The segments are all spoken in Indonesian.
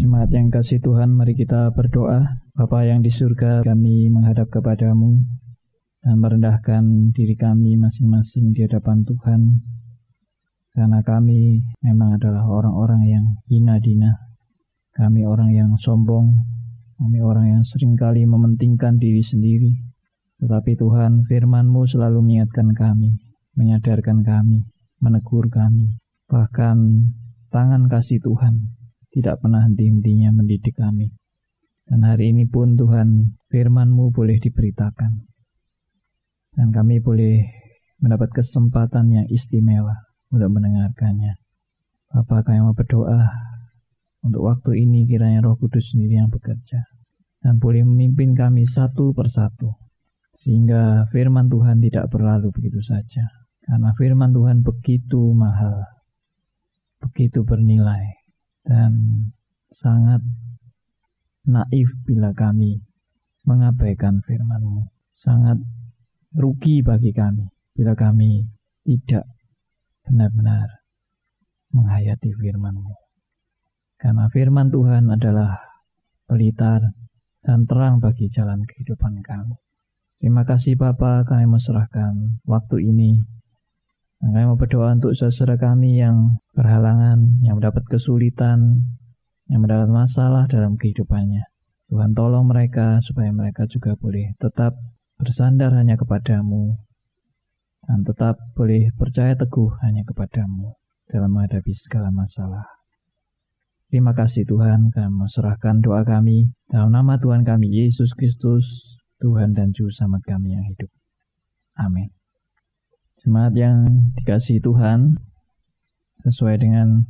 Jemaat yang kasih Tuhan, mari kita berdoa. Bapa yang di surga, kami menghadap kepadamu dan merendahkan diri kami masing-masing di hadapan Tuhan. Karena kami memang adalah orang-orang yang hina dina. Kami orang yang sombong. Kami orang yang sering kali mementingkan diri sendiri. Tetapi Tuhan, firman-Mu selalu mengingatkan kami, menyadarkan kami, menegur kami. Bahkan tangan kasih Tuhan tidak pernah henti-hentinya mendidik kami. Dan hari ini pun Tuhan firman-Mu boleh diberitakan. Dan kami boleh mendapat kesempatan yang istimewa untuk mendengarkannya. Bapak kami mau berdoa untuk waktu ini kiranya roh kudus sendiri yang bekerja. Dan boleh memimpin kami satu persatu. Sehingga firman Tuhan tidak berlalu begitu saja. Karena firman Tuhan begitu mahal. Begitu bernilai dan sangat naif bila kami mengabaikan firman-Mu. Sangat rugi bagi kami bila kami tidak benar-benar menghayati firman-Mu. Karena firman Tuhan adalah pelita dan terang bagi jalan kehidupan kami. Terima kasih Bapa, kami menserahkan waktu ini dan kami mau berdoa untuk saudara kami yang berhalangan, yang mendapat kesulitan, yang mendapat masalah dalam kehidupannya. Tuhan tolong mereka supaya mereka juga boleh tetap bersandar hanya kepadamu dan tetap boleh percaya teguh hanya kepadamu dalam menghadapi segala masalah. Terima kasih Tuhan, kami serahkan doa kami dalam nama Tuhan kami Yesus Kristus, Tuhan dan Juru Selamat kami yang hidup. Amin. Jemaat yang dikasih Tuhan, sesuai dengan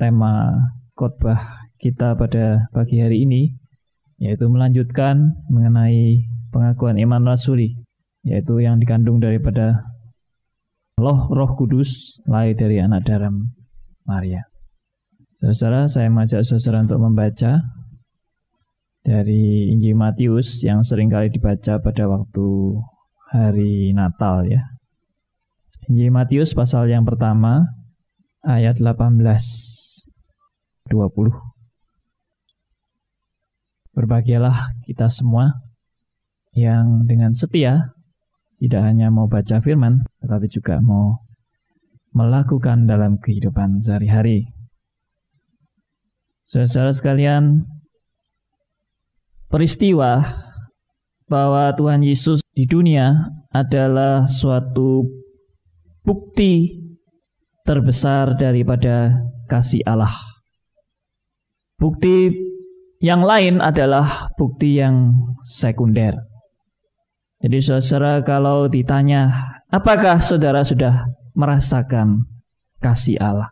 tema khotbah kita pada pagi hari ini, yaitu melanjutkan mengenai pengakuan iman rasuli, yaitu yang dikandung daripada Loh Roh Kudus lahir dari anak dalam Maria. Saudara, saya mengajak saudara untuk membaca dari Injil Matius yang sering kali dibaca pada waktu hari Natal ya. Injil Matius pasal yang pertama ayat 18 20. Berbahagialah kita semua yang dengan setia tidak hanya mau baca firman tetapi juga mau melakukan dalam kehidupan sehari-hari. Saudara-saudara sekalian, peristiwa bahwa Tuhan Yesus di dunia adalah suatu bukti terbesar daripada kasih Allah. Bukti yang lain adalah bukti yang sekunder. Jadi saudara kalau ditanya, apakah saudara sudah merasakan kasih Allah?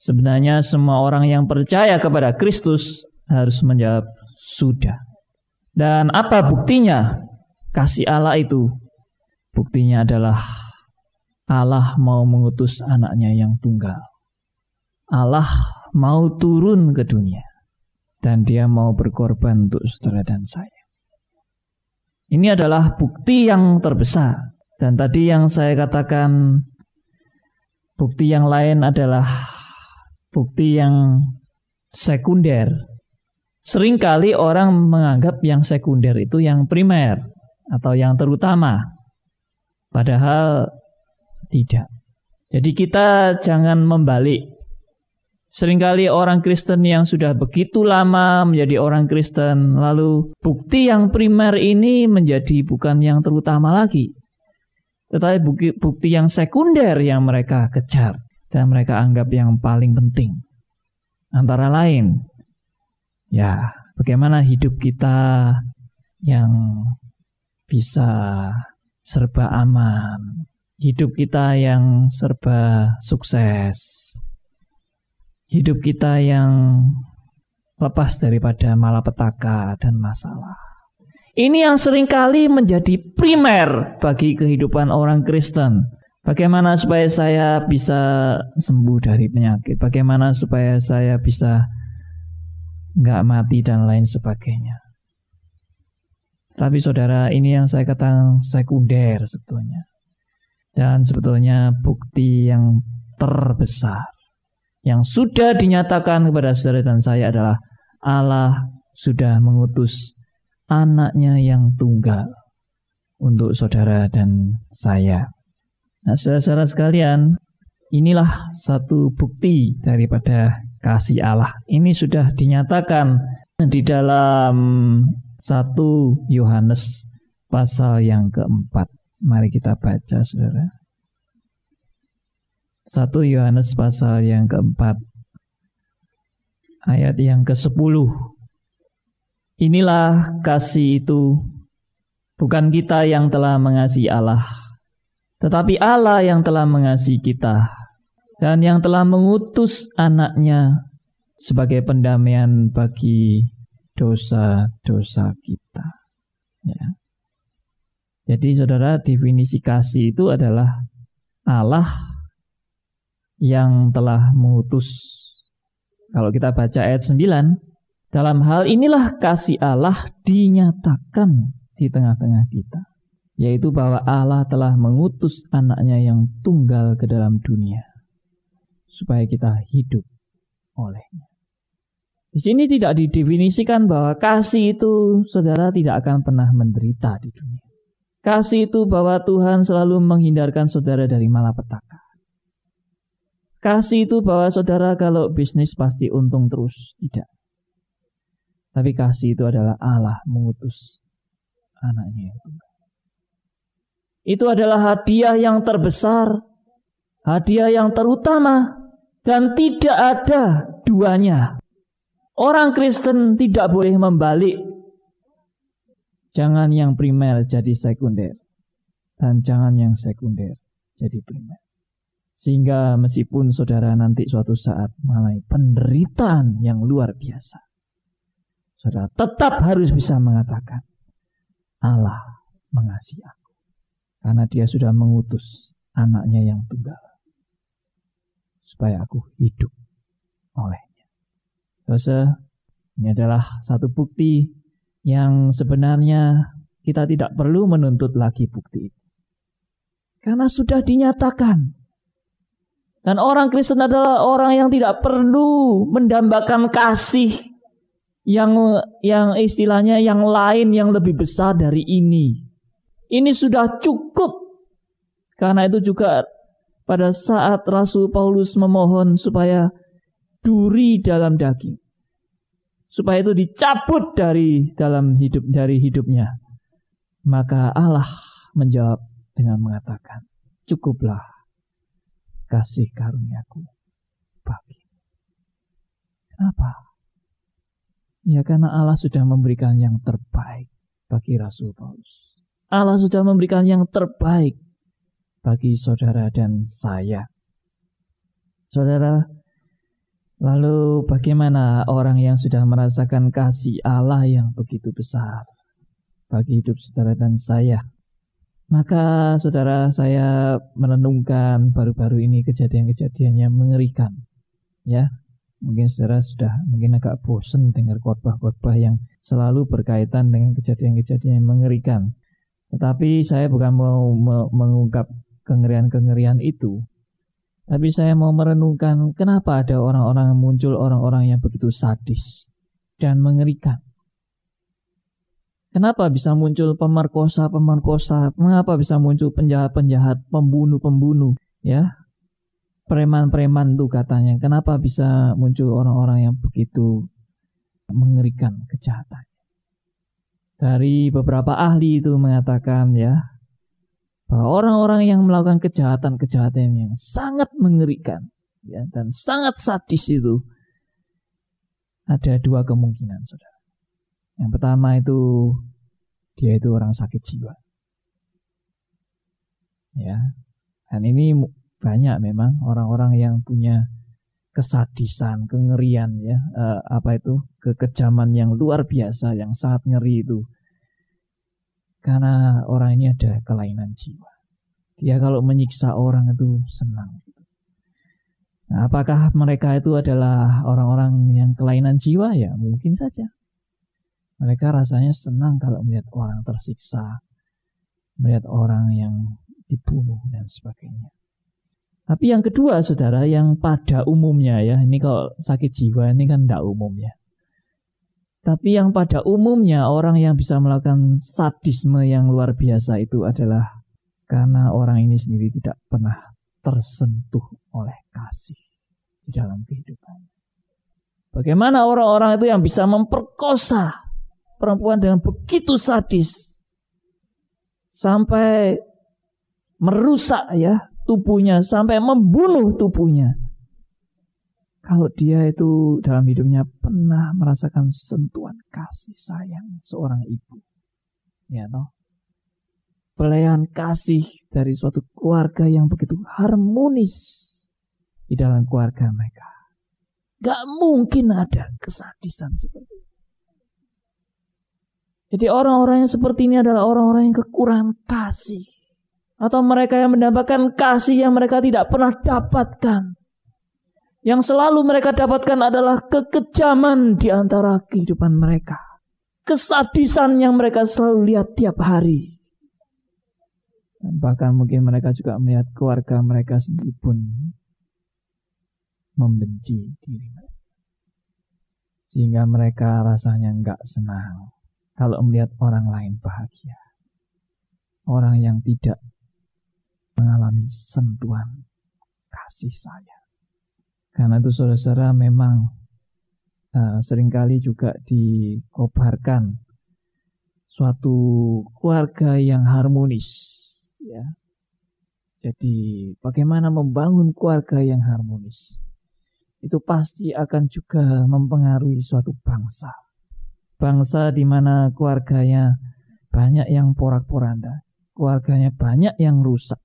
Sebenarnya semua orang yang percaya kepada Kristus harus menjawab sudah. Dan apa buktinya? Kasih Allah itu buktinya adalah Allah mau mengutus anaknya yang tunggal. Allah mau turun ke dunia. Dan dia mau berkorban untuk saudara dan saya. Ini adalah bukti yang terbesar. Dan tadi yang saya katakan bukti yang lain adalah bukti yang sekunder. Seringkali orang menganggap yang sekunder itu yang primer atau yang terutama. Padahal tidak. Jadi kita jangan membalik. Seringkali orang Kristen yang sudah begitu lama menjadi orang Kristen, lalu bukti yang primer ini menjadi bukan yang terutama lagi. Tetapi bukti, bukti yang sekunder yang mereka kejar dan mereka anggap yang paling penting. Antara lain, ya bagaimana hidup kita yang bisa serba aman, hidup kita yang serba sukses, hidup kita yang lepas daripada malapetaka dan masalah. Ini yang sering kali menjadi primer bagi kehidupan orang Kristen. Bagaimana supaya saya bisa sembuh dari penyakit? Bagaimana supaya saya bisa nggak mati dan lain sebagainya. Tapi saudara, ini yang saya katakan sekunder sebetulnya. Dan sebetulnya bukti yang terbesar yang sudah dinyatakan kepada saudara dan saya adalah Allah sudah mengutus anaknya yang tunggal untuk saudara dan saya. Nah, saudara-saudara sekalian, inilah satu bukti daripada kasih Allah. Ini sudah dinyatakan di dalam satu Yohanes pasal yang keempat. Mari kita baca, saudara. Satu Yohanes pasal yang keempat. Ayat yang ke-10. Inilah kasih itu bukan kita yang telah mengasihi Allah, tetapi Allah yang telah mengasihi kita dan yang telah mengutus anaknya sebagai pendamaian bagi dosa-dosa kita. Ya. Jadi saudara definisi kasih itu adalah Allah yang telah mengutus. Kalau kita baca ayat 9, dalam hal inilah kasih Allah dinyatakan di tengah-tengah kita. Yaitu bahwa Allah telah mengutus anaknya yang tunggal ke dalam dunia. Supaya kita hidup olehnya. Di sini tidak didefinisikan bahwa kasih itu saudara tidak akan pernah menderita di dunia. Kasih itu bahwa Tuhan selalu menghindarkan saudara dari malapetaka. Kasih itu bahwa saudara kalau bisnis pasti untung terus. Tidak. Tapi kasih itu adalah Allah mengutus anaknya itu. Adalah hadiah yang terbesar, hadiah yang terutama, dan tidak ada duanya. Orang Kristen tidak boleh membalik. Jangan yang primer jadi sekunder. Dan jangan yang sekunder jadi primer. Sehingga meskipun saudara nanti suatu saat mengalami penderitaan yang luar biasa. Saudara tetap harus bisa mengatakan, Allah mengasihi aku. Karena dia sudah mengutus anaknya yang tunggal. Supaya aku hidup olehnya. Dosa, ini adalah satu bukti yang sebenarnya kita tidak perlu menuntut lagi bukti itu. Karena sudah dinyatakan. Dan orang Kristen adalah orang yang tidak perlu mendambakan kasih yang yang istilahnya yang lain yang lebih besar dari ini. Ini sudah cukup. Karena itu juga pada saat Rasul Paulus memohon supaya duri dalam daging supaya itu dicabut dari dalam hidup dari hidupnya. Maka Allah menjawab dengan mengatakan, "Cukuplah kasih karuniaku bagi." Kenapa? Ya karena Allah sudah memberikan yang terbaik bagi Rasul Paulus. Allah sudah memberikan yang terbaik bagi saudara dan saya. Saudara, lalu bagaimana orang yang sudah merasakan kasih Allah yang begitu besar bagi hidup saudara dan saya? Maka saudara saya merenungkan baru-baru ini kejadian-kejadian yang mengerikan. Ya, Mungkin saudara sudah mungkin agak bosan dengar khotbah-khotbah yang selalu berkaitan dengan kejadian-kejadian yang mengerikan. Tetapi saya bukan mau mengungkap kengerian-kengerian itu. Tapi saya mau merenungkan kenapa ada orang-orang muncul orang-orang yang begitu sadis dan mengerikan. Kenapa bisa muncul pemerkosa-pemerkosa? Mengapa bisa muncul penjahat-penjahat, pembunuh-pembunuh? Ya, preman-preman tuh katanya. Kenapa bisa muncul orang-orang yang begitu mengerikan kejahatan? Dari beberapa ahli itu mengatakan ya bahwa orang-orang yang melakukan kejahatan-kejahatan yang sangat mengerikan ya dan sangat sadis itu ada dua kemungkinan saudara. Yang pertama itu dia itu orang sakit jiwa. Ya. Dan ini banyak memang orang-orang yang punya kesadisan, kengerian ya, uh, apa itu kekejaman yang luar biasa, yang sangat ngeri itu. Karena orang ini ada kelainan jiwa. Dia kalau menyiksa orang itu senang. Nah, apakah mereka itu adalah orang-orang yang kelainan jiwa? Ya mungkin saja. Mereka rasanya senang kalau melihat orang tersiksa, melihat orang yang dibunuh dan sebagainya. Tapi yang kedua, saudara, yang pada umumnya ya, ini kalau sakit jiwa ini kan tidak umum ya. Tapi yang pada umumnya orang yang bisa melakukan sadisme yang luar biasa itu adalah karena orang ini sendiri tidak pernah tersentuh oleh kasih di dalam kehidupannya. Bagaimana orang-orang itu yang bisa memperkosa perempuan dengan begitu sadis sampai merusak ya tubuhnya sampai membunuh tubuhnya. Kalau dia itu dalam hidupnya pernah merasakan sentuhan kasih sayang seorang ibu. Ya toh. Pelayan kasih dari suatu keluarga yang begitu harmonis di dalam keluarga mereka. Gak mungkin ada kesadisan seperti itu. Jadi orang-orang yang seperti ini adalah orang-orang yang kekurangan kasih. Atau mereka yang mendapatkan kasih yang mereka tidak pernah dapatkan. Yang selalu mereka dapatkan adalah kekejaman di antara kehidupan mereka. Kesadisan yang mereka selalu lihat tiap hari. Bahkan mungkin mereka juga melihat keluarga mereka sendiri pun membenci diri mereka. Sehingga mereka rasanya nggak senang kalau melihat orang lain bahagia. Orang yang tidak mengalami sentuhan kasih sayang. Karena itu saudara-saudara memang uh, sering kali juga dikobarkan suatu keluarga yang harmonis ya. Jadi bagaimana membangun keluarga yang harmonis? itu pasti akan juga mempengaruhi suatu bangsa. Bangsa di mana keluarganya banyak yang porak-poranda, keluarganya banyak yang rusak,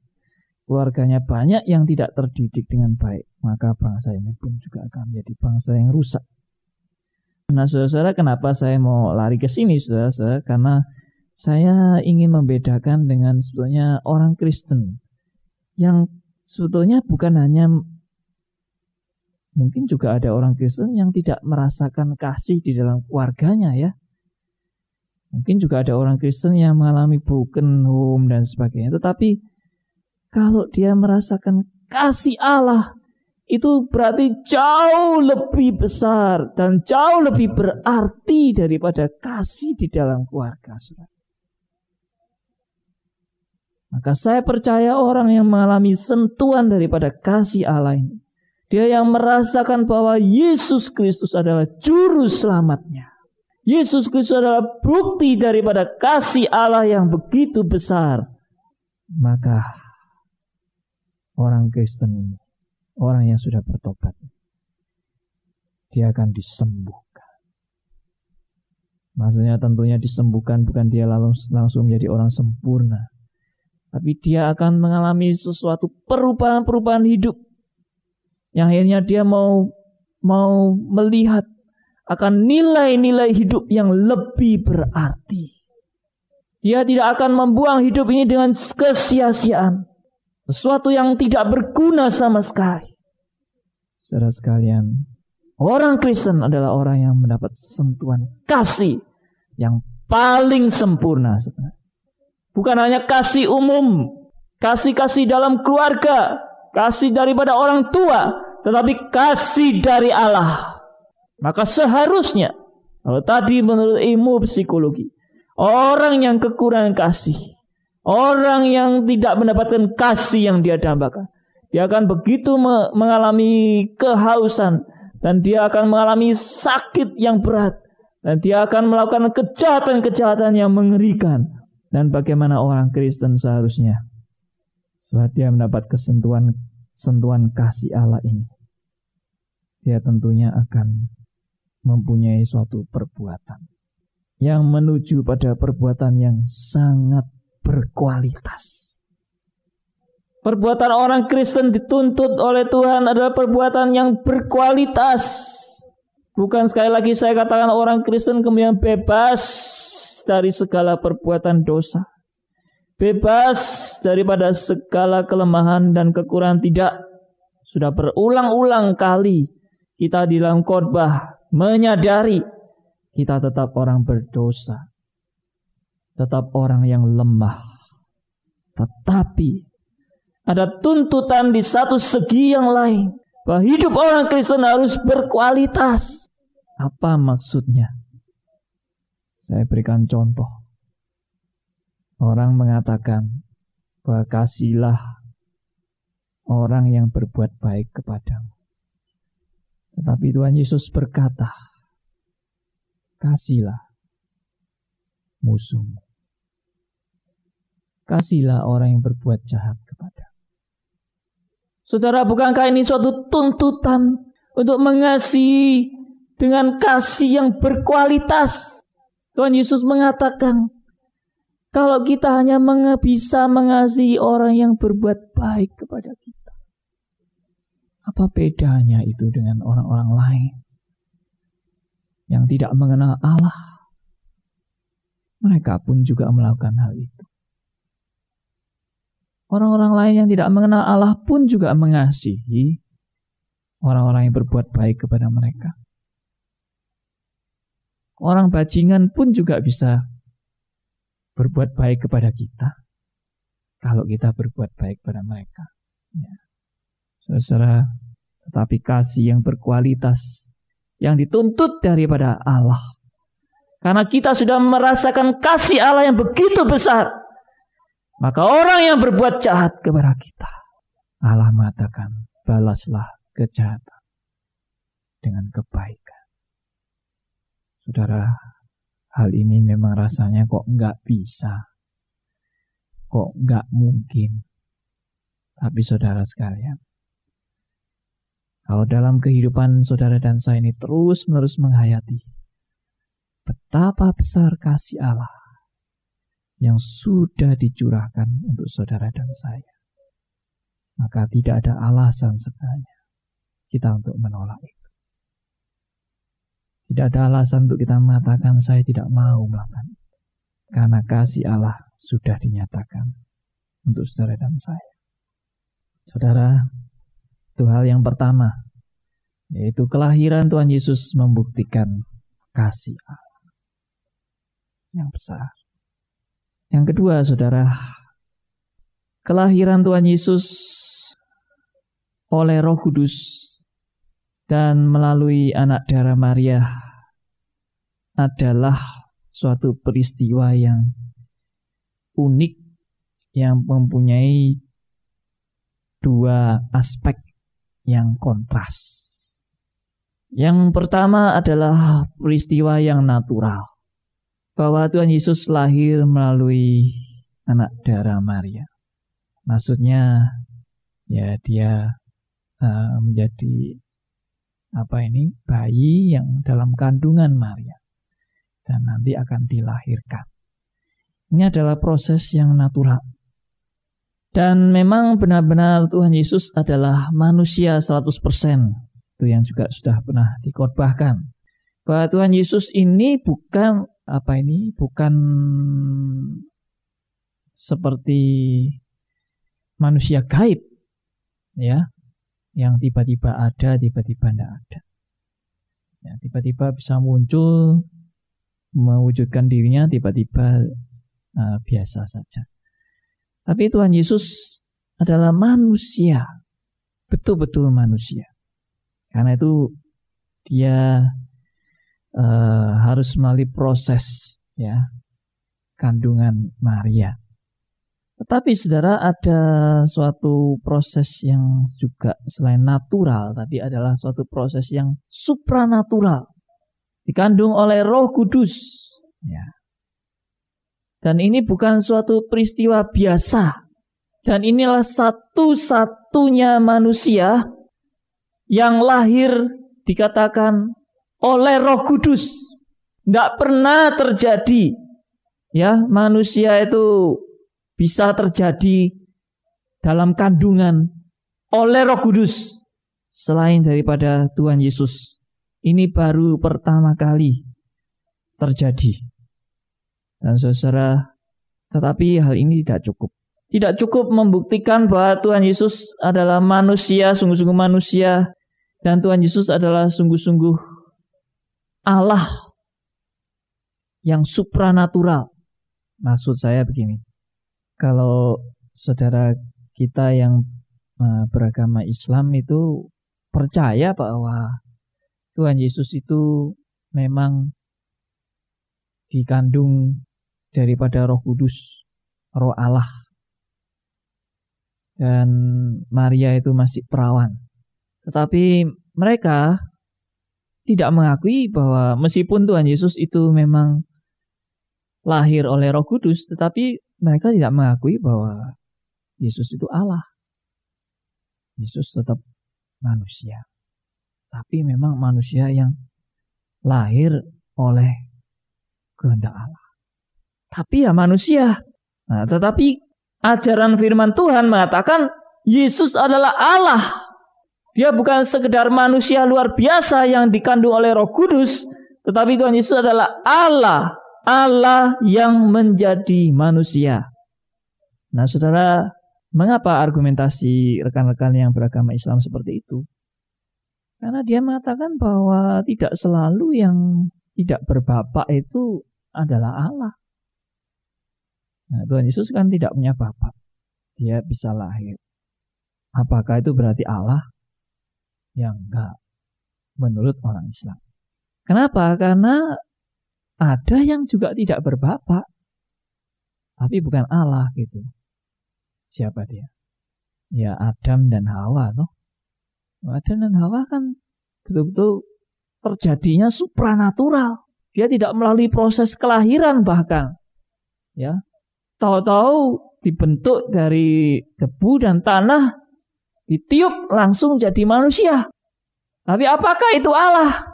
keluarganya banyak yang tidak terdidik dengan baik, maka bangsa ini pun juga akan menjadi bangsa yang rusak. Nah, saudara-saudara, kenapa saya mau lari ke sini, saudara-saudara? Karena saya ingin membedakan dengan sebetulnya orang Kristen yang sebetulnya bukan hanya Mungkin juga ada orang Kristen yang tidak merasakan kasih di dalam keluarganya ya. Mungkin juga ada orang Kristen yang mengalami broken home dan sebagainya. Tetapi kalau dia merasakan kasih Allah itu berarti jauh lebih besar dan jauh lebih berarti daripada kasih di dalam keluarga. Maka saya percaya orang yang mengalami sentuhan daripada kasih Allah ini dia yang merasakan bahwa Yesus Kristus adalah juru selamatnya. Yesus Kristus adalah bukti daripada kasih Allah yang begitu besar. Maka orang Kristen ini, orang yang sudah bertobat, dia akan disembuhkan. Maksudnya tentunya disembuhkan bukan dia langsung menjadi orang sempurna. Tapi dia akan mengalami sesuatu perubahan-perubahan hidup yang akhirnya dia mau mau melihat akan nilai-nilai hidup yang lebih berarti. Dia tidak akan membuang hidup ini dengan kesia-siaan. Sesuatu yang tidak berguna sama sekali. Saudara sekalian, orang Kristen adalah orang yang mendapat sentuhan kasih yang paling sempurna. Bukan hanya kasih umum, kasih-kasih dalam keluarga, kasih daripada orang tua, tetapi kasih dari Allah. Maka seharusnya, kalau tadi menurut ilmu psikologi, orang yang kekurangan kasih, orang yang tidak mendapatkan kasih yang dia dambakan, dia akan begitu mengalami kehausan dan dia akan mengalami sakit yang berat. Dan dia akan melakukan kejahatan-kejahatan yang mengerikan. Dan bagaimana orang Kristen seharusnya? Setelah dia mendapat kesentuhan sentuhan kasih Allah ini, dia tentunya akan mempunyai suatu perbuatan yang menuju pada perbuatan yang sangat berkualitas. Perbuatan orang Kristen dituntut oleh Tuhan adalah perbuatan yang berkualitas. Bukan sekali lagi saya katakan orang Kristen kemudian bebas dari segala perbuatan dosa bebas daripada segala kelemahan dan kekurangan tidak. Sudah berulang-ulang kali kita di dalam khotbah menyadari kita tetap orang berdosa. Tetap orang yang lemah. Tetapi ada tuntutan di satu segi yang lain. Bahwa hidup orang Kristen harus berkualitas. Apa maksudnya? Saya berikan contoh. Orang mengatakan bahwa kasihlah orang yang berbuat baik kepadamu. Tetapi Tuhan Yesus berkata, kasihlah musuhmu. Kasihlah orang yang berbuat jahat kepada. Saudara, bukankah ini suatu tuntutan untuk mengasihi dengan kasih yang berkualitas? Tuhan Yesus mengatakan, kalau kita hanya bisa mengasihi orang yang berbuat baik kepada kita. Apa bedanya itu dengan orang-orang lain yang tidak mengenal Allah? Mereka pun juga melakukan hal itu. Orang-orang lain yang tidak mengenal Allah pun juga mengasihi orang-orang yang berbuat baik kepada mereka. Orang bajingan pun juga bisa berbuat baik kepada kita kalau kita berbuat baik pada mereka. Ya. Saudara, tetapi kasih yang berkualitas yang dituntut daripada Allah. Karena kita sudah merasakan kasih Allah yang begitu besar. Maka orang yang berbuat jahat kepada kita. Allah mengatakan, balaslah kejahatan dengan kebaikan. Saudara, Hal ini memang rasanya kok nggak bisa. Kok nggak mungkin. Tapi saudara sekalian, kalau dalam kehidupan saudara dan saya ini terus-menerus menghayati betapa besar kasih Allah yang sudah dicurahkan untuk saudara dan saya, maka tidak ada alasan sebenarnya kita untuk menolak itu. Tidak ada alasan untuk kita mengatakan saya tidak mau melakukan Karena kasih Allah sudah dinyatakan untuk saudara dan saya. Saudara, itu hal yang pertama. Yaitu kelahiran Tuhan Yesus membuktikan kasih Allah. Yang besar. Yang kedua, saudara, kelahiran Tuhan Yesus oleh Roh Kudus dan melalui anak darah Maria adalah suatu peristiwa yang unik yang mempunyai dua aspek yang kontras. Yang pertama adalah peristiwa yang natural. Bahwa Tuhan Yesus lahir melalui anak darah Maria. Maksudnya ya dia uh, menjadi apa ini bayi yang dalam kandungan Maria dan nanti akan dilahirkan. Ini adalah proses yang natural. Dan memang benar-benar Tuhan Yesus adalah manusia 100%. Itu yang juga sudah pernah dikhotbahkan. Bahwa Tuhan Yesus ini bukan apa ini? Bukan seperti manusia gaib ya yang tiba-tiba ada tiba-tiba tidak ada ya tiba-tiba bisa muncul mewujudkan dirinya tiba-tiba uh, biasa saja. Tapi Tuhan Yesus adalah manusia, betul-betul manusia. Karena itu dia uh, harus melalui proses ya kandungan Maria. Tetapi saudara ada suatu proses yang juga selain natural, tapi adalah suatu proses yang supranatural dikandung oleh Roh Kudus. Ya. Dan ini bukan suatu peristiwa biasa. Dan inilah satu-satunya manusia yang lahir dikatakan oleh Roh Kudus. Tidak pernah terjadi ya manusia itu bisa terjadi dalam kandungan oleh Roh Kudus selain daripada Tuhan Yesus ini baru pertama kali terjadi. Dan saudara, tetapi hal ini tidak cukup. Tidak cukup membuktikan bahwa Tuhan Yesus adalah manusia, sungguh-sungguh manusia. Dan Tuhan Yesus adalah sungguh-sungguh Allah yang supranatural. Maksud saya begini, kalau saudara kita yang eh, beragama Islam itu percaya bahwa Tuhan Yesus itu memang dikandung daripada Roh Kudus, Roh Allah. Dan Maria itu masih perawan. Tetapi mereka tidak mengakui bahwa meskipun Tuhan Yesus itu memang lahir oleh Roh Kudus, tetapi mereka tidak mengakui bahwa Yesus itu Allah. Yesus tetap manusia. Tapi memang manusia yang lahir oleh kehendak Allah. Tapi ya manusia. Nah, tetapi ajaran firman Tuhan mengatakan Yesus adalah Allah. Dia bukan sekedar manusia luar biasa yang dikandung oleh Roh Kudus, tetapi Tuhan Yesus adalah Allah, Allah yang menjadi manusia. Nah, Saudara, mengapa argumentasi rekan-rekan yang beragama Islam seperti itu? Karena dia mengatakan bahwa tidak selalu yang tidak berbapak itu adalah Allah. Nah, Tuhan Yesus kan tidak punya bapak. Dia bisa lahir. Apakah itu berarti Allah? Yang enggak. Menurut orang Islam. Kenapa? Karena ada yang juga tidak berbapak. Tapi bukan Allah gitu. Siapa dia? Ya Adam dan Hawa toh. Adam dan Hawa kan betul-betul terjadinya supranatural. Dia tidak melalui proses kelahiran bahkan. Ya. Tahu-tahu dibentuk dari debu dan tanah, ditiup langsung jadi manusia. Tapi apakah itu Allah?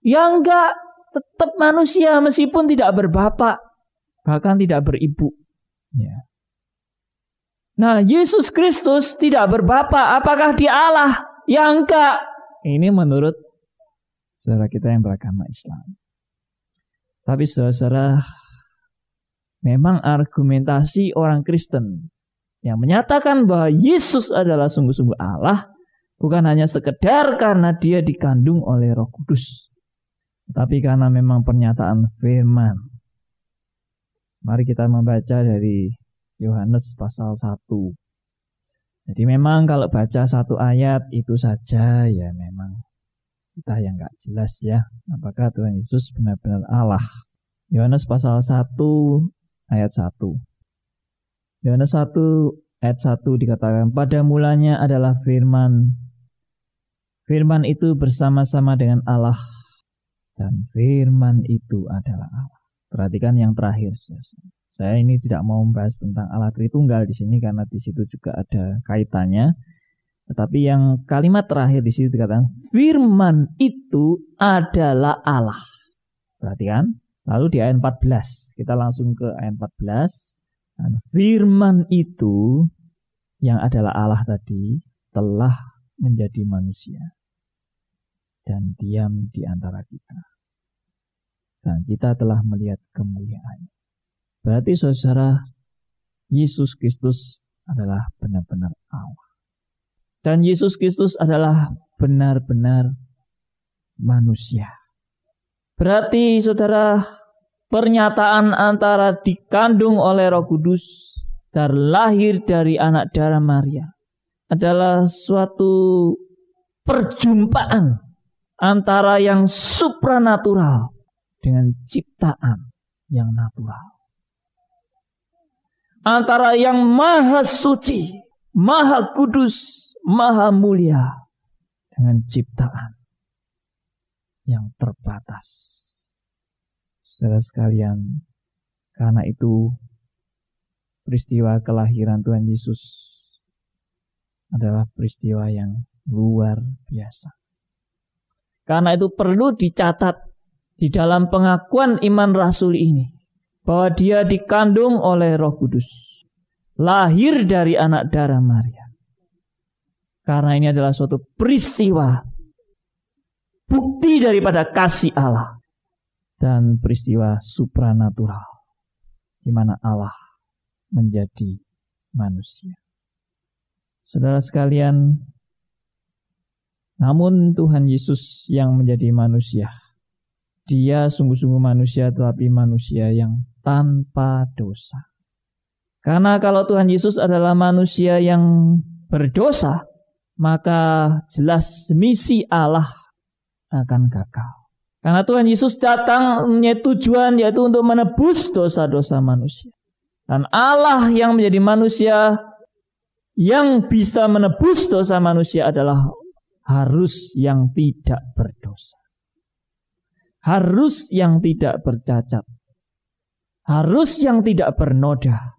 Ya enggak, tetap manusia meskipun tidak berbapak, bahkan tidak beribu. Ya. Nah, Yesus Kristus tidak berbapak, apakah dia Allah? Ya enggak. Ini menurut saudara kita yang beragama Islam. Tapi saudara-saudara, memang argumentasi orang Kristen yang menyatakan bahwa Yesus adalah sungguh-sungguh Allah bukan hanya sekedar karena dia dikandung oleh Roh Kudus, tapi karena memang pernyataan firman. Mari kita membaca dari Yohanes pasal 1. Jadi memang kalau baca satu ayat itu saja ya memang kita yang nggak jelas ya apakah Tuhan Yesus benar-benar Allah. Yohanes pasal 1 ayat 1. Yohanes 1 ayat 1 dikatakan pada mulanya adalah firman. Firman itu bersama-sama dengan Allah dan firman itu adalah Allah. Perhatikan yang terakhir. Saya ini tidak mau membahas tentang Allah Tritunggal di sini karena di situ juga ada kaitannya. Tetapi yang kalimat terakhir di situ dikatakan firman itu adalah Allah. Perhatikan. Lalu di ayat 14, kita langsung ke ayat 14. Dan firman itu yang adalah Allah tadi telah menjadi manusia dan diam di antara kita. Dan kita telah melihat kemuliaan. Berarti saudara Yesus Kristus adalah benar-benar Allah. Dan Yesus Kristus adalah benar-benar manusia. Berarti saudara, pernyataan antara dikandung oleh roh kudus dan lahir dari anak darah Maria adalah suatu perjumpaan antara yang supranatural dengan ciptaan yang natural. Antara yang maha suci, maha kudus, maha mulia dengan ciptaan yang terbatas. Saudara sekalian, karena itu peristiwa kelahiran Tuhan Yesus adalah peristiwa yang luar biasa. Karena itu perlu dicatat di dalam pengakuan iman rasul ini bahwa dia dikandung oleh Roh Kudus, lahir dari anak darah Maria. Karena ini adalah suatu peristiwa. Bukti daripada kasih Allah. Dan peristiwa supranatural. Di mana Allah menjadi manusia. Saudara sekalian, namun Tuhan Yesus yang menjadi manusia. Dia sungguh-sungguh manusia tetapi manusia yang tanpa dosa. Karena kalau Tuhan Yesus adalah manusia yang berdosa, maka jelas misi Allah akan gagal. Karena Tuhan Yesus datang punya tujuan yaitu untuk menebus dosa-dosa manusia. Dan Allah yang menjadi manusia yang bisa menebus dosa manusia adalah harus yang tidak berdosa. Harus yang tidak bercacat. Harus yang tidak bernoda.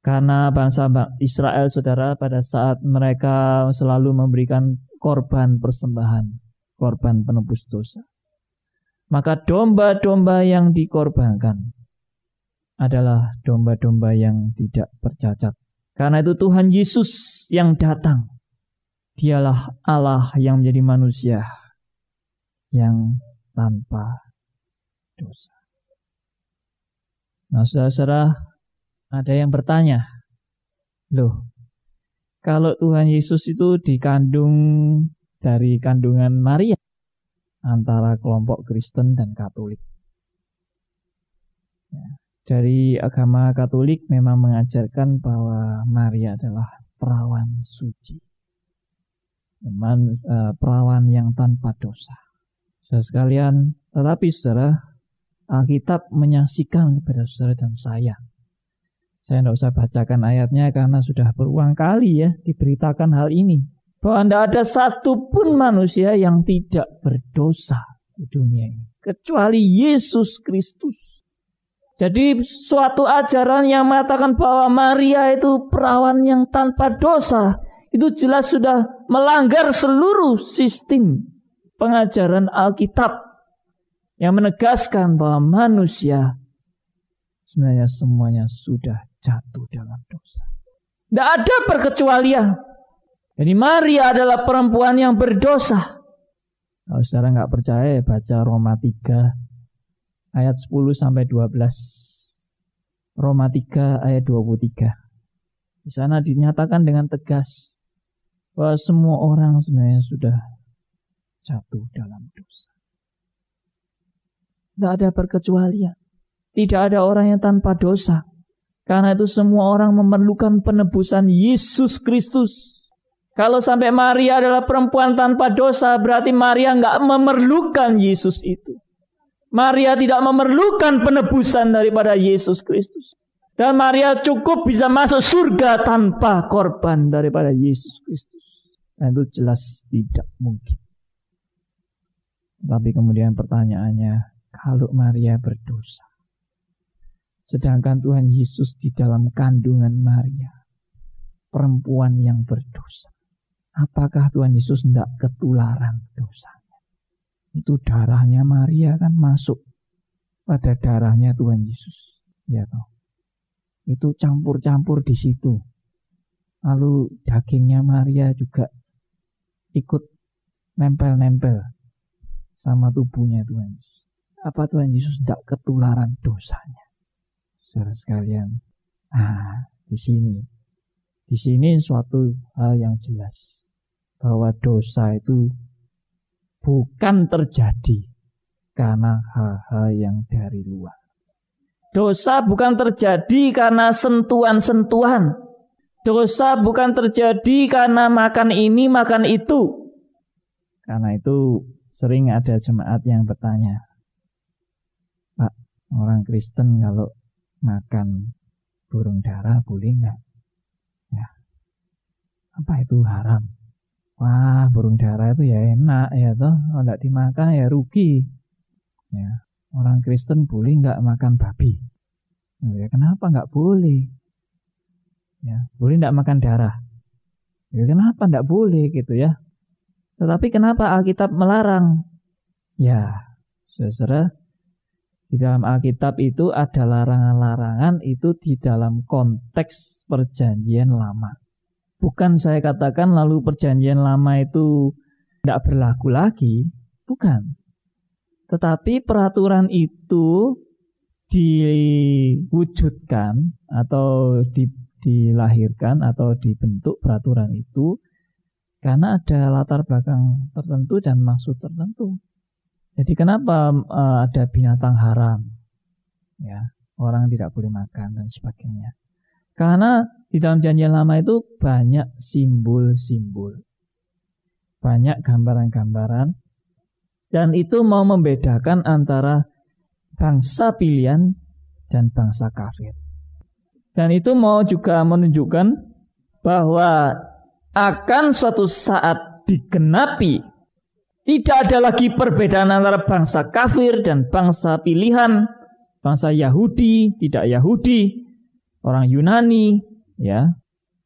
Karena bangsa Israel saudara pada saat mereka selalu memberikan korban persembahan, korban penebus dosa. Maka domba-domba yang dikorbankan adalah domba-domba yang tidak bercacat. Karena itu Tuhan Yesus yang datang. Dialah Allah yang menjadi manusia yang tanpa dosa. Nah, saudara-saudara, ada yang bertanya, loh, kalau Tuhan Yesus itu dikandung dari kandungan Maria antara kelompok Kristen dan Katolik. Ya, dari agama Katolik memang mengajarkan bahwa Maria adalah perawan suci. Teman uh, perawan yang tanpa dosa. Saudara sekalian, tetapi saudara, Alkitab menyaksikan kepada saudara dan saya. Saya tidak usah bacakan ayatnya karena sudah berulang kali ya diberitakan hal ini. Bahwa tidak ada satupun manusia yang tidak berdosa di dunia ini. Kecuali Yesus Kristus. Jadi suatu ajaran yang mengatakan bahwa Maria itu perawan yang tanpa dosa itu jelas sudah melanggar seluruh sistem pengajaran Alkitab yang menegaskan bahwa manusia sebenarnya semuanya sudah jatuh dalam dosa. Tidak ada perkecualian. Jadi Maria adalah perempuan yang berdosa. Kalau saudara nggak percaya baca Roma 3 ayat 10 sampai 12. Roma 3 ayat 23. Di sana dinyatakan dengan tegas bahwa semua orang sebenarnya sudah jatuh dalam dosa. Tidak ada perkecualian. Tidak ada orang yang tanpa dosa. Karena itu semua orang memerlukan penebusan Yesus Kristus. Kalau sampai Maria adalah perempuan tanpa dosa, berarti Maria nggak memerlukan Yesus itu. Maria tidak memerlukan penebusan daripada Yesus Kristus. Dan Maria cukup bisa masuk surga tanpa korban daripada Yesus Kristus. Dan itu jelas tidak mungkin. Tapi kemudian pertanyaannya, kalau Maria berdosa, sedangkan Tuhan Yesus di dalam kandungan Maria, perempuan yang berdosa, apakah Tuhan Yesus tidak ketularan dosa? itu darahnya Maria kan masuk pada darahnya Tuhan Yesus. Ya toh. Itu campur-campur di situ. Lalu dagingnya Maria juga ikut nempel-nempel sama tubuhnya Tuhan Yesus. Apa Tuhan Yesus tidak ketularan dosanya? Saudara sekalian, ah di sini, di sini suatu hal yang jelas bahwa dosa itu bukan terjadi karena hal-hal yang dari luar. Dosa bukan terjadi karena sentuhan-sentuhan. Dosa bukan terjadi karena makan ini, makan itu. Karena itu sering ada jemaat yang bertanya, Pak, orang Kristen kalau makan burung dara boleh nggak? Ya, apa itu haram? Wah, burung dara itu ya enak ya toh. Tidak dimakan ya rugi. Ya, orang Kristen boleh nggak makan babi? Oh, ya kenapa nggak boleh? Ya, boleh nggak makan darah? Ya kenapa nggak boleh gitu ya? Tetapi kenapa Alkitab melarang? Ya, saudara, di dalam Alkitab itu ada larangan-larangan itu di dalam konteks perjanjian lama. Bukan saya katakan lalu perjanjian lama itu tidak berlaku lagi. Bukan. Tetapi peraturan itu diwujudkan atau di, dilahirkan atau dibentuk peraturan itu karena ada latar belakang tertentu dan maksud tertentu. Jadi kenapa uh, ada binatang haram? Ya, orang tidak boleh makan dan sebagainya. Karena di dalam janjian lama itu banyak simbol-simbol. Banyak gambaran-gambaran Dan itu mau membedakan antara bangsa pilihan dan bangsa kafir. Dan itu mau juga menunjukkan bahwa akan suatu saat digenapi tidak ada lagi perbedaan antara bangsa kafir dan bangsa pilihan, bangsa Yahudi, tidak Yahudi, orang Yunani, ya,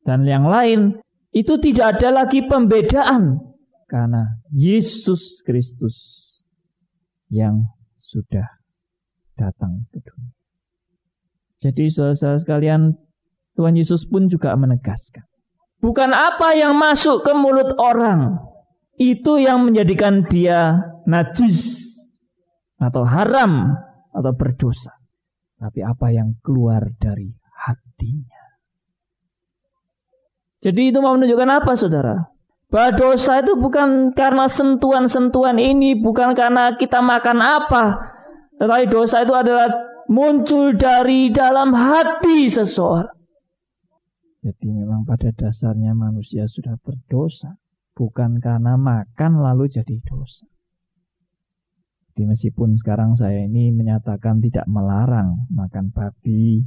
dan yang lain. Itu tidak ada lagi pembedaan karena Yesus Kristus yang sudah datang ke dunia. Jadi saudara-saudara sekalian, Tuhan Yesus pun juga menegaskan. Bukan apa yang masuk ke mulut orang, itu yang menjadikan dia najis atau haram atau berdosa. Tapi apa yang keluar dari hatinya. Jadi itu mau menunjukkan apa saudara? Bahwa dosa itu bukan karena sentuhan-sentuhan ini, bukan karena kita makan apa. Tetapi dosa itu adalah muncul dari dalam hati seseorang. Jadi memang pada dasarnya manusia sudah berdosa bukan karena makan lalu jadi dosa. Jadi meskipun sekarang saya ini menyatakan tidak melarang makan babi,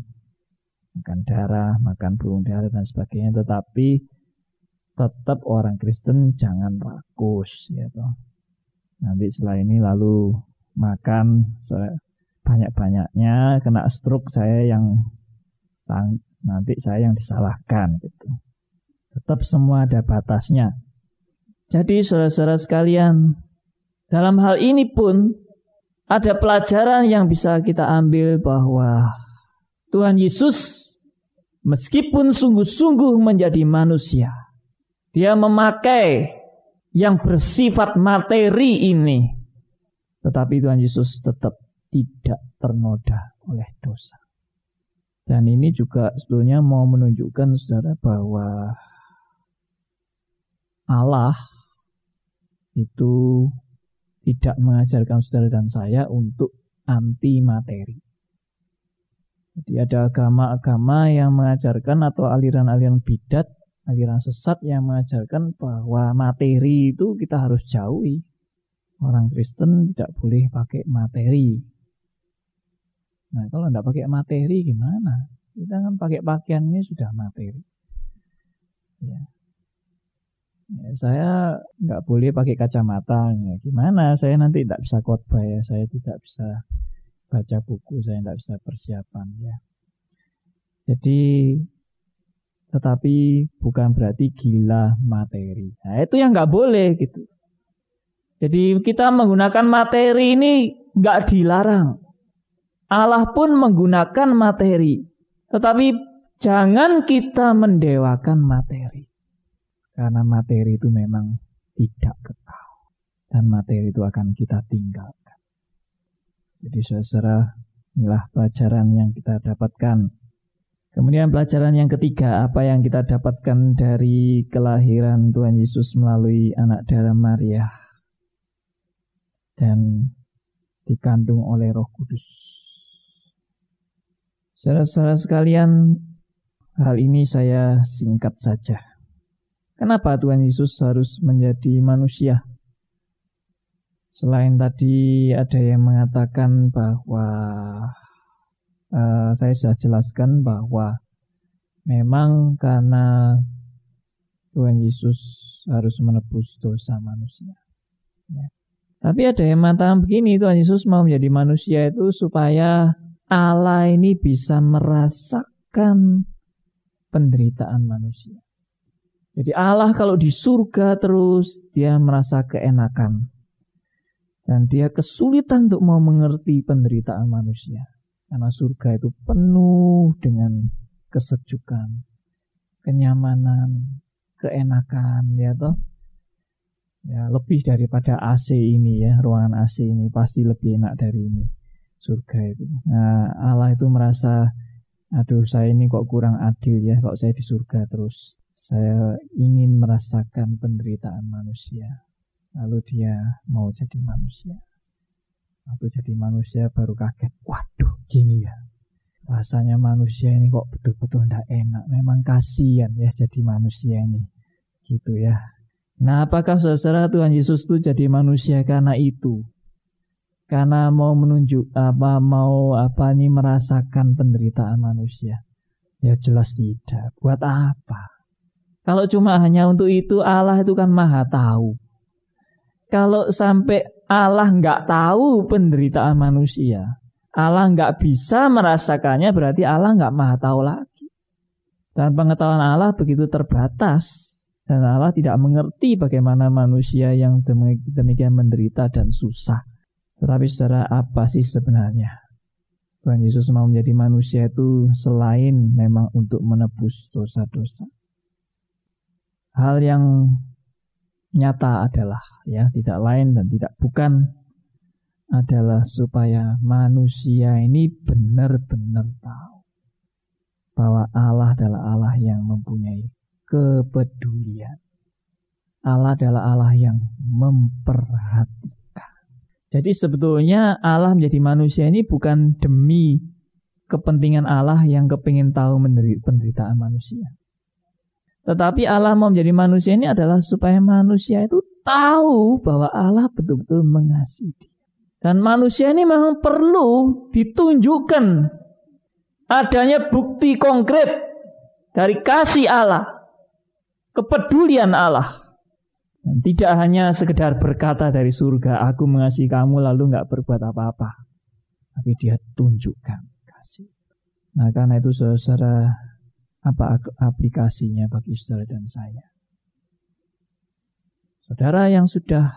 makan darah, makan burung darah dan sebagainya, tetapi tetap orang Kristen jangan rakus ya toh. Nanti setelah ini lalu makan banyak-banyaknya kena stroke saya yang nanti saya yang disalahkan gitu. Tetap semua ada batasnya. Jadi saudara-saudara sekalian, dalam hal ini pun ada pelajaran yang bisa kita ambil bahwa Tuhan Yesus meskipun sungguh-sungguh menjadi manusia, dia memakai yang bersifat materi ini. Tetapi Tuhan Yesus tetap tidak ternoda oleh dosa. Dan ini juga sebetulnya mau menunjukkan saudara bahwa Allah itu tidak mengajarkan saudara dan saya untuk anti materi. Jadi ada agama-agama yang mengajarkan atau aliran-aliran bidat, aliran sesat yang mengajarkan bahwa materi itu kita harus jauhi. Orang Kristen tidak boleh pakai materi. Nah kalau tidak pakai materi gimana? Kita kan pakai pakaian ini sudah materi. Ya. Ya, saya nggak boleh pakai kacamata. Ya, gimana? Saya nanti tidak bisa khotbah ya. Saya tidak bisa baca buku. Saya tidak bisa persiapan ya. Jadi, tetapi bukan berarti gila materi. Nah, itu yang nggak boleh gitu. Jadi kita menggunakan materi ini nggak dilarang. Allah pun menggunakan materi. Tetapi jangan kita mendewakan materi. Karena materi itu memang tidak kekal. Dan materi itu akan kita tinggalkan. Jadi saudara, inilah pelajaran yang kita dapatkan. Kemudian pelajaran yang ketiga, apa yang kita dapatkan dari kelahiran Tuhan Yesus melalui anak darah Maria dan dikandung oleh Roh Kudus. Saudara-saudara sekalian, hal ini saya singkat saja. Kenapa Tuhan Yesus harus menjadi manusia? Selain tadi ada yang mengatakan bahwa uh, saya sudah jelaskan bahwa memang karena Tuhan Yesus harus menebus dosa manusia. Ya. Tapi ada yang mengatakan begini, Tuhan Yesus mau menjadi manusia itu supaya Allah ini bisa merasakan penderitaan manusia. Jadi Allah kalau di surga terus dia merasa keenakan. Dan dia kesulitan untuk mau mengerti penderitaan manusia. Karena surga itu penuh dengan kesejukan, kenyamanan, keenakan, ya toh. Ya, lebih daripada AC ini ya, ruangan AC ini pasti lebih enak dari ini. Surga itu. Nah, Allah itu merasa aduh saya ini kok kurang adil ya, kok saya di surga terus. Saya ingin merasakan penderitaan manusia. Lalu dia mau jadi manusia. Waktu jadi manusia baru kaget. Waduh, gini ya. Rasanya manusia ini kok betul-betul tidak enak. Memang kasihan ya jadi manusia ini. Gitu ya. Nah, apakah saudara Tuhan Yesus itu jadi manusia karena itu? Karena mau menunjuk apa mau apa nih merasakan penderitaan manusia? Ya jelas tidak. Buat apa? Kalau cuma hanya untuk itu Allah itu kan maha tahu. Kalau sampai Allah nggak tahu penderitaan manusia, Allah nggak bisa merasakannya berarti Allah nggak maha tahu lagi. Dan pengetahuan Allah begitu terbatas dan Allah tidak mengerti bagaimana manusia yang demikian menderita dan susah. Tetapi secara apa sih sebenarnya? Tuhan Yesus mau menjadi manusia itu selain memang untuk menebus dosa-dosa. Hal yang nyata adalah ya tidak lain dan tidak bukan adalah supaya manusia ini benar-benar tahu bahwa Allah adalah Allah yang mempunyai kepedulian. Allah adalah Allah yang memperhatikan. Jadi sebetulnya Allah menjadi manusia ini bukan demi kepentingan Allah yang kepingin tahu penderitaan manusia. Tetapi Allah mau menjadi manusia ini adalah supaya manusia itu tahu bahwa Allah betul-betul mengasihi dia. Dan manusia ini memang perlu ditunjukkan adanya bukti konkret dari kasih Allah kepedulian Allah. Dan tidak hanya sekedar berkata dari surga, aku mengasihi kamu lalu nggak berbuat apa-apa. Tapi dia tunjukkan kasih. Nah karena itu saudara, apa aplikasinya bagi saudara dan saya? Saudara yang sudah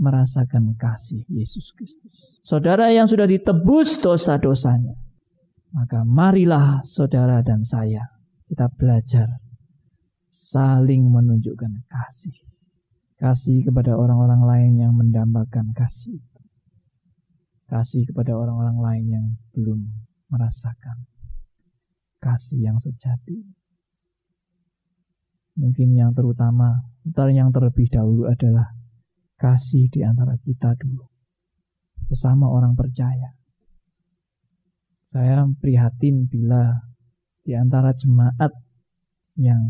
merasakan kasih Yesus Kristus. Saudara yang sudah ditebus dosa-dosanya. Maka marilah saudara dan saya kita belajar saling menunjukkan kasih. Kasih kepada orang-orang lain yang mendambakan kasih. Kasih kepada orang-orang lain yang belum merasakan kasih yang sejati. Mungkin yang terutama, yang terlebih dahulu adalah kasih di antara kita dulu. Sesama orang percaya. Saya prihatin bila di antara jemaat yang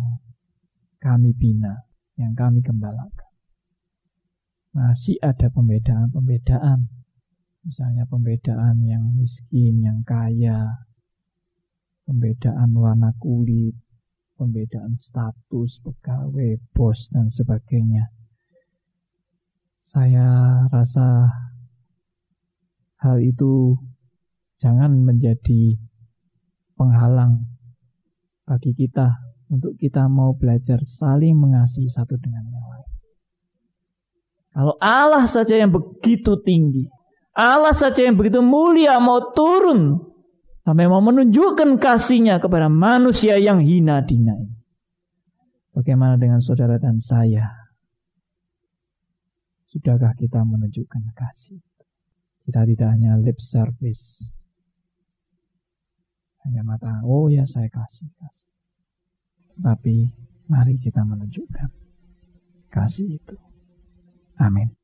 kami bina, yang kami gembalakan. Masih ada pembedaan-pembedaan. Misalnya pembedaan yang miskin, yang kaya, pembedaan warna kulit, pembedaan status pegawai, bos, dan sebagainya. Saya rasa hal itu jangan menjadi penghalang bagi kita untuk kita mau belajar saling mengasihi satu dengan yang lain. Kalau Allah saja yang begitu tinggi, Allah saja yang begitu mulia mau turun sampai mau menunjukkan kasihnya kepada manusia yang hina dina. Bagaimana dengan saudara dan saya? Sudahkah kita menunjukkan kasih? Kita tidak hanya lip service. Hanya mata, oh ya saya kasih, kasih. Tapi mari kita menunjukkan kasih itu. Amin.